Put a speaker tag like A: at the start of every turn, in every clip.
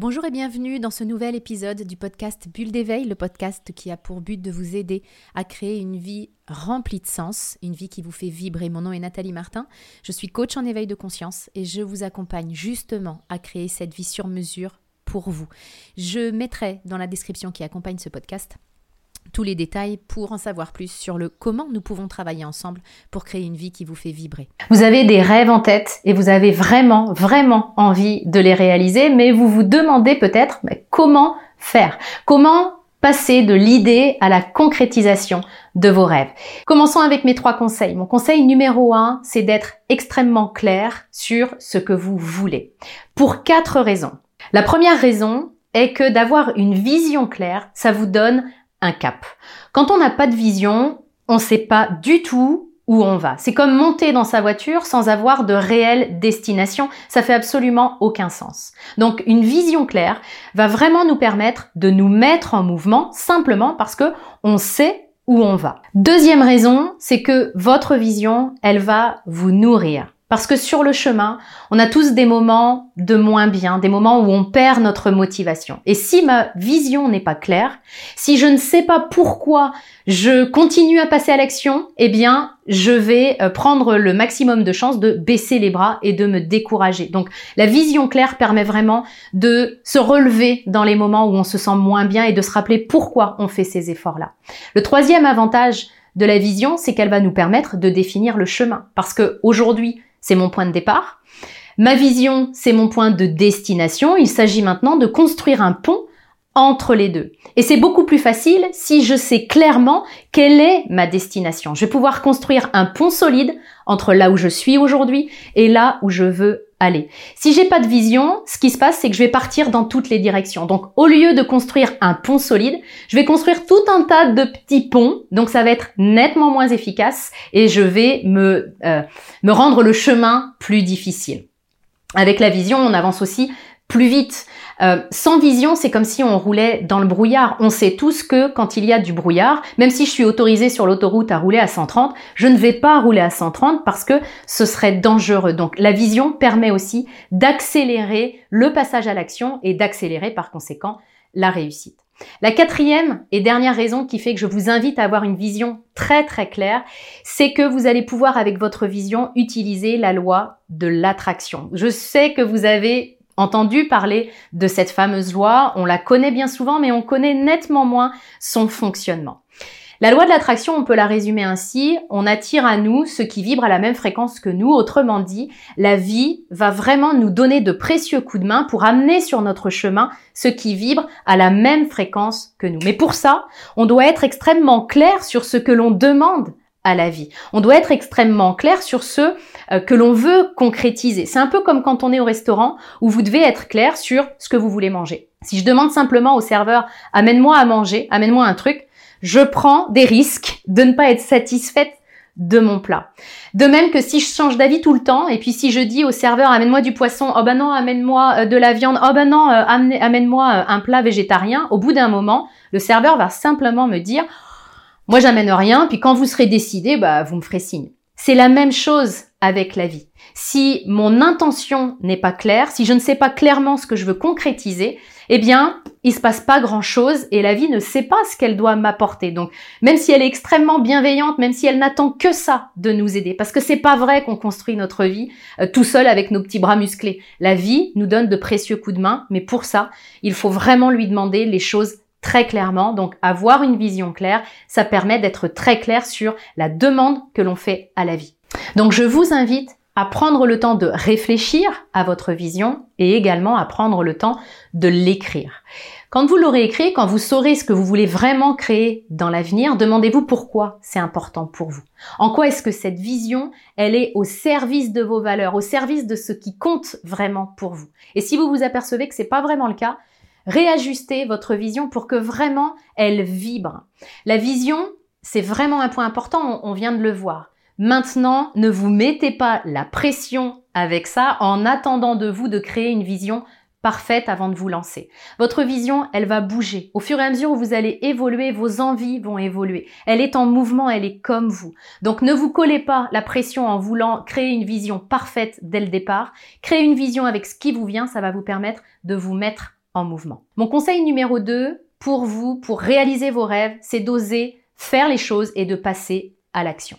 A: Bonjour et bienvenue dans ce nouvel épisode du podcast Bulle d'éveil, le podcast qui a pour but de vous aider à créer une vie remplie de sens, une vie qui vous fait vibrer. Mon nom est Nathalie Martin, je suis coach en éveil de conscience et je vous accompagne justement à créer cette vie sur mesure pour vous. Je mettrai dans la description qui accompagne ce podcast tous les détails pour en savoir plus sur le comment nous pouvons travailler ensemble pour créer une vie qui vous fait vibrer.
B: Vous avez des rêves en tête et vous avez vraiment, vraiment envie de les réaliser, mais vous vous demandez peut-être comment faire, comment passer de l'idée à la concrétisation de vos rêves? Commençons avec mes trois conseils. Mon conseil numéro un, c'est d'être extrêmement clair sur ce que vous voulez. Pour quatre raisons. La première raison est que d'avoir une vision claire, ça vous donne un cap. Quand on n'a pas de vision, on ne sait pas du tout où on va. C'est comme monter dans sa voiture sans avoir de réelle destination. Ça fait absolument aucun sens. Donc, une vision claire va vraiment nous permettre de nous mettre en mouvement simplement parce que on sait où on va. Deuxième raison, c'est que votre vision, elle va vous nourrir. Parce que sur le chemin, on a tous des moments de moins bien, des moments où on perd notre motivation. Et si ma vision n'est pas claire, si je ne sais pas pourquoi je continue à passer à l'action, eh bien, je vais euh, prendre le maximum de chances de baisser les bras et de me décourager. Donc, la vision claire permet vraiment de se relever dans les moments où on se sent moins bien et de se rappeler pourquoi on fait ces efforts-là. Le troisième avantage de la vision, c'est qu'elle va nous permettre de définir le chemin. Parce que aujourd'hui, c'est mon point de départ. Ma vision, c'est mon point de destination. Il s'agit maintenant de construire un pont entre les deux. Et c'est beaucoup plus facile si je sais clairement quelle est ma destination. Je vais pouvoir construire un pont solide entre là où je suis aujourd'hui et là où je veux aller. Si j'ai pas de vision, ce qui se passe, c'est que je vais partir dans toutes les directions. Donc, au lieu de construire un pont solide, je vais construire tout un tas de petits ponts. Donc, ça va être nettement moins efficace et je vais me, euh, me rendre le chemin plus difficile. Avec la vision, on avance aussi plus vite. Euh, sans vision, c'est comme si on roulait dans le brouillard. On sait tous que quand il y a du brouillard, même si je suis autorisé sur l'autoroute à rouler à 130, je ne vais pas rouler à 130 parce que ce serait dangereux. Donc la vision permet aussi d'accélérer le passage à l'action et d'accélérer par conséquent la réussite. La quatrième et dernière raison qui fait que je vous invite à avoir une vision très très claire, c'est que vous allez pouvoir avec votre vision utiliser la loi de l'attraction. Je sais que vous avez entendu parler de cette fameuse loi, on la connaît bien souvent, mais on connaît nettement moins son fonctionnement. La loi de l'attraction, on peut la résumer ainsi, on attire à nous ce qui vibre à la même fréquence que nous, autrement dit, la vie va vraiment nous donner de précieux coups de main pour amener sur notre chemin ce qui vibre à la même fréquence que nous. Mais pour ça, on doit être extrêmement clair sur ce que l'on demande la vie. On doit être extrêmement clair sur ce euh, que l'on veut concrétiser. C'est un peu comme quand on est au restaurant où vous devez être clair sur ce que vous voulez manger. Si je demande simplement au serveur amène-moi à manger, amène-moi un truc, je prends des risques de ne pas être satisfaite de mon plat. De même que si je change d'avis tout le temps, et puis si je dis au serveur amène-moi du poisson, oh ben non, amène-moi euh, de la viande, oh ben non, euh, amène-moi un plat végétarien, au bout d'un moment, le serveur va simplement me dire moi j'amène rien, puis quand vous serez décidé, bah vous me ferez signe. C'est la même chose avec la vie. Si mon intention n'est pas claire, si je ne sais pas clairement ce que je veux concrétiser, eh bien, il se passe pas grand chose et la vie ne sait pas ce qu'elle doit m'apporter. Donc, même si elle est extrêmement bienveillante, même si elle n'attend que ça de nous aider, parce que c'est pas vrai qu'on construit notre vie euh, tout seul avec nos petits bras musclés. La vie nous donne de précieux coups de main, mais pour ça, il faut vraiment lui demander les choses très clairement. Donc avoir une vision claire, ça permet d'être très clair sur la demande que l'on fait à la vie. Donc je vous invite à prendre le temps de réfléchir à votre vision et également à prendre le temps de l'écrire. Quand vous l'aurez écrit, quand vous saurez ce que vous voulez vraiment créer dans l'avenir, demandez-vous pourquoi c'est important pour vous. En quoi est-ce que cette vision, elle est au service de vos valeurs, au service de ce qui compte vraiment pour vous? Et si vous vous apercevez que c'est pas vraiment le cas, réajuster votre vision pour que vraiment elle vibre. La vision, c'est vraiment un point important, on vient de le voir. Maintenant, ne vous mettez pas la pression avec ça en attendant de vous de créer une vision parfaite avant de vous lancer. Votre vision, elle va bouger. Au fur et à mesure où vous allez évoluer, vos envies vont évoluer. Elle est en mouvement, elle est comme vous. Donc ne vous collez pas la pression en voulant créer une vision parfaite dès le départ. Créez une vision avec ce qui vous vient, ça va vous permettre de vous mettre en mouvement. Mon conseil numéro 2 pour vous, pour réaliser vos rêves, c'est d'oser faire les choses et de passer à l'action.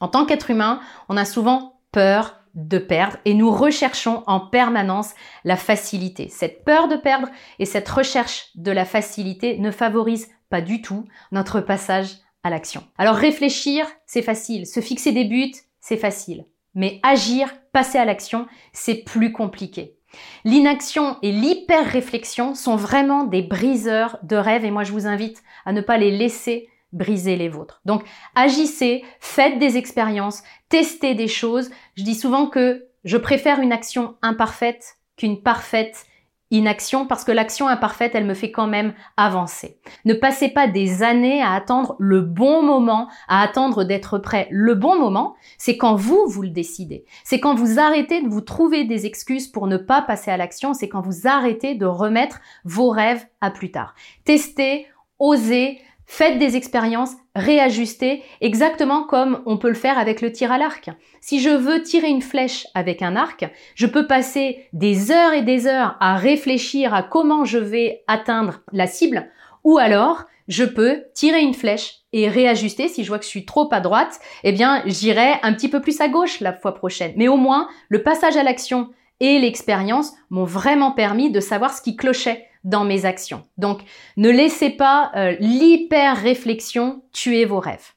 B: En tant qu'être humain, on a souvent peur de perdre et nous recherchons en permanence la facilité. Cette peur de perdre et cette recherche de la facilité ne favorisent pas du tout notre passage à l'action. Alors réfléchir, c'est facile. Se fixer des buts, c'est facile. Mais agir, passer à l'action, c'est plus compliqué. L'inaction et l'hyper-réflexion sont vraiment des briseurs de rêves et moi je vous invite à ne pas les laisser briser les vôtres. Donc agissez, faites des expériences, testez des choses. Je dis souvent que je préfère une action imparfaite qu'une parfaite inaction parce que l'action imparfaite, elle me fait quand même avancer. Ne passez pas des années à attendre le bon moment, à attendre d'être prêt. Le bon moment, c'est quand vous, vous le décidez. C'est quand vous arrêtez de vous trouver des excuses pour ne pas passer à l'action. C'est quand vous arrêtez de remettre vos rêves à plus tard. Testez, osez, Faites des expériences, réajustez, exactement comme on peut le faire avec le tir à l'arc. Si je veux tirer une flèche avec un arc, je peux passer des heures et des heures à réfléchir à comment je vais atteindre la cible, ou alors je peux tirer une flèche et réajuster. Si je vois que je suis trop à droite, eh bien j'irai un petit peu plus à gauche la fois prochaine. Mais au moins, le passage à l'action et l'expérience m'ont vraiment permis de savoir ce qui clochait dans mes actions. Donc, ne laissez pas euh, l'hyper-réflexion tuer vos rêves.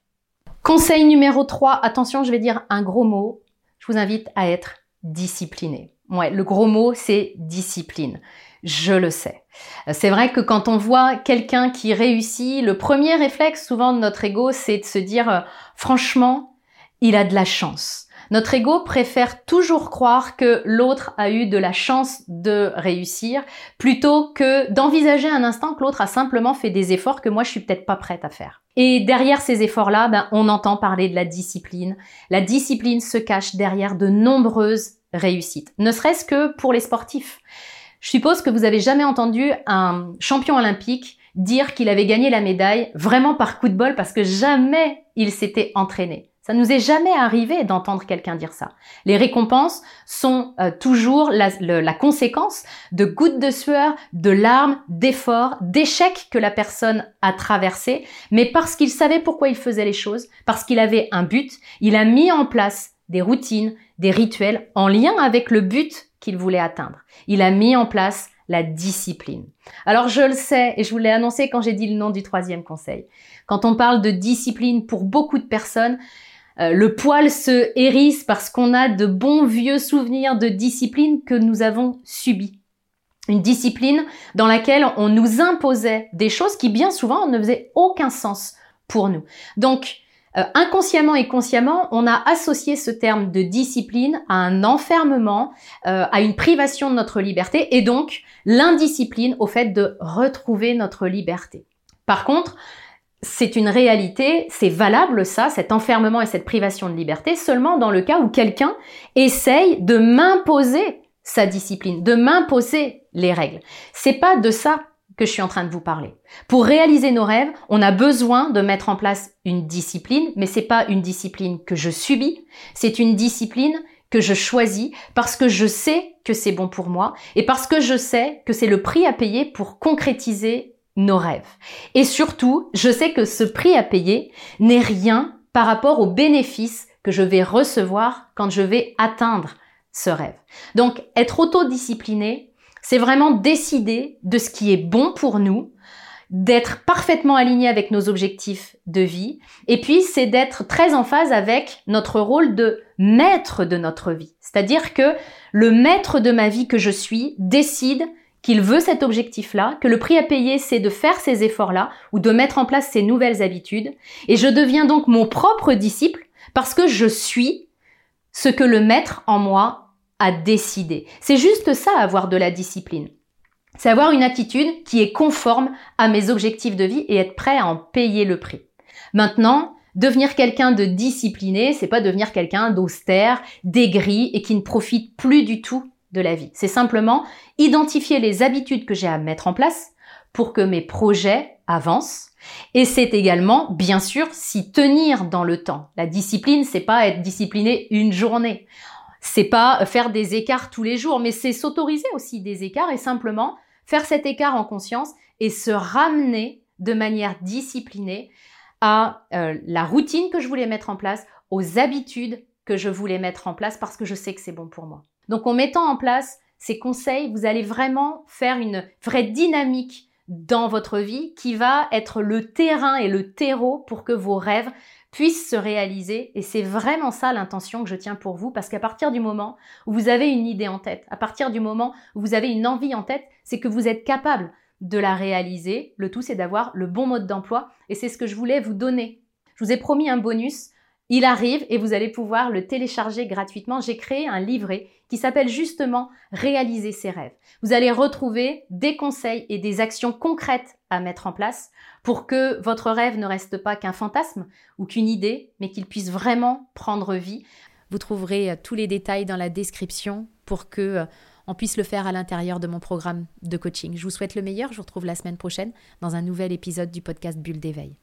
B: Conseil numéro 3, attention, je vais dire un gros mot. Je vous invite à être discipliné. Ouais, le gros mot, c'est discipline. Je le sais. Euh, c'est vrai que quand on voit quelqu'un qui réussit, le premier réflexe souvent de notre ego, c'est de se dire, euh, franchement, il a de la chance. Notre ego préfère toujours croire que l'autre a eu de la chance de réussir plutôt que d'envisager un instant que l'autre a simplement fait des efforts que moi je suis peut-être pas prête à faire. Et derrière ces efforts-là, ben, on entend parler de la discipline. La discipline se cache derrière de nombreuses réussites, ne serait-ce que pour les sportifs. Je suppose que vous avez jamais entendu un champion olympique dire qu'il avait gagné la médaille vraiment par coup de bol parce que jamais il s'était entraîné. Ça nous est jamais arrivé d'entendre quelqu'un dire ça. Les récompenses sont euh, toujours la, la, conséquence de gouttes de sueur, de larmes, d'efforts, d'échecs que la personne a traversés, mais parce qu'il savait pourquoi il faisait les choses, parce qu'il avait un but, il a mis en place des routines, des rituels en lien avec le but qu'il voulait atteindre. Il a mis en place la discipline. Alors je le sais et je vous l'ai annoncé quand j'ai dit le nom du troisième conseil. Quand on parle de discipline pour beaucoup de personnes, euh, le poil se hérisse parce qu'on a de bons vieux souvenirs de discipline que nous avons subies. Une discipline dans laquelle on nous imposait des choses qui bien souvent ne faisaient aucun sens pour nous. Donc, euh, inconsciemment et consciemment, on a associé ce terme de discipline à un enfermement, euh, à une privation de notre liberté et donc l'indiscipline au fait de retrouver notre liberté. Par contre, c'est une réalité, c'est valable ça, cet enfermement et cette privation de liberté, seulement dans le cas où quelqu'un essaye de m'imposer sa discipline, de m'imposer les règles. C'est pas de ça que je suis en train de vous parler. Pour réaliser nos rêves, on a besoin de mettre en place une discipline, mais c'est pas une discipline que je subis, c'est une discipline que je choisis parce que je sais que c'est bon pour moi et parce que je sais que c'est le prix à payer pour concrétiser nos rêves. Et surtout, je sais que ce prix à payer n'est rien par rapport aux bénéfices que je vais recevoir quand je vais atteindre ce rêve. Donc, être autodiscipliné, c'est vraiment décider de ce qui est bon pour nous, d'être parfaitement aligné avec nos objectifs de vie, et puis c'est d'être très en phase avec notre rôle de maître de notre vie. C'est-à-dire que le maître de ma vie que je suis décide qu'il veut cet objectif-là, que le prix à payer, c'est de faire ces efforts-là ou de mettre en place ces nouvelles habitudes. Et je deviens donc mon propre disciple parce que je suis ce que le maître en moi a décidé. C'est juste ça, avoir de la discipline. C'est avoir une attitude qui est conforme à mes objectifs de vie et être prêt à en payer le prix. Maintenant, devenir quelqu'un de discipliné, c'est pas devenir quelqu'un d'austère, d'aigri et qui ne profite plus du tout de la vie. C'est simplement identifier les habitudes que j'ai à mettre en place pour que mes projets avancent. Et c'est également, bien sûr, s'y tenir dans le temps. La discipline, c'est pas être discipliné une journée. C'est pas faire des écarts tous les jours, mais c'est s'autoriser aussi des écarts et simplement faire cet écart en conscience et se ramener de manière disciplinée à euh, la routine que je voulais mettre en place, aux habitudes que je voulais mettre en place parce que je sais que c'est bon pour moi. Donc en mettant en place ces conseils, vous allez vraiment faire une vraie dynamique dans votre vie qui va être le terrain et le terreau pour que vos rêves puissent se réaliser. Et c'est vraiment ça l'intention que je tiens pour vous, parce qu'à partir du moment où vous avez une idée en tête, à partir du moment où vous avez une envie en tête, c'est que vous êtes capable de la réaliser. Le tout, c'est d'avoir le bon mode d'emploi. Et c'est ce que je voulais vous donner. Je vous ai promis un bonus il arrive et vous allez pouvoir le télécharger gratuitement. J'ai créé un livret qui s'appelle justement Réaliser ses rêves. Vous allez retrouver des conseils et des actions concrètes à mettre en place pour que votre rêve ne reste pas qu'un fantasme ou qu'une idée, mais qu'il puisse vraiment prendre vie. Vous trouverez euh, tous les détails dans la description pour que euh, on puisse le faire à l'intérieur de mon programme de coaching. Je vous souhaite le meilleur. Je vous retrouve la semaine prochaine dans un nouvel épisode du podcast Bulle d'éveil.